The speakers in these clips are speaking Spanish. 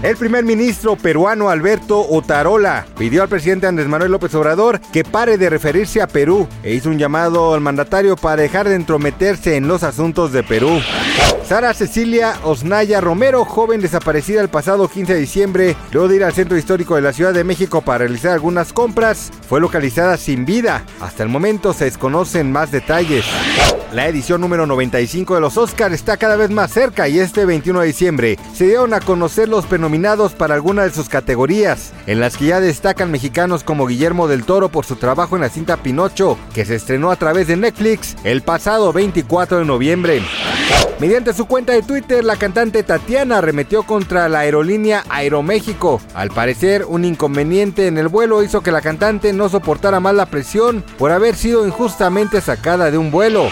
El primer ministro peruano Alberto Otarola pidió al presidente Andrés Manuel López Obrador que pare de referirse a Perú e hizo un llamado al mandatario para dejar de entrometerse en los asuntos de Perú. Sara Cecilia Osnaya Romero, joven desaparecida el pasado 15 de diciembre, luego de ir al centro histórico de la Ciudad de México para realizar algunas compras, fue localizada sin vida. Hasta el momento se desconocen más detalles. La edición número 95 de los Oscars está cada vez más cerca y este 21 de diciembre se dieron a conocer los prenominados para alguna de sus categorías, en las que ya destacan mexicanos como Guillermo del Toro por su trabajo en la cinta Pinocho, que se estrenó a través de Netflix el pasado 24 de noviembre. Mediante su cuenta de Twitter, la cantante Tatiana arremetió contra la aerolínea Aeroméxico. Al parecer, un inconveniente en el vuelo hizo que la cantante no soportara más la presión por haber sido injustamente sacada de un vuelo.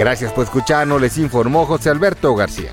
Gracias por escucharnos, les informó José Alberto García.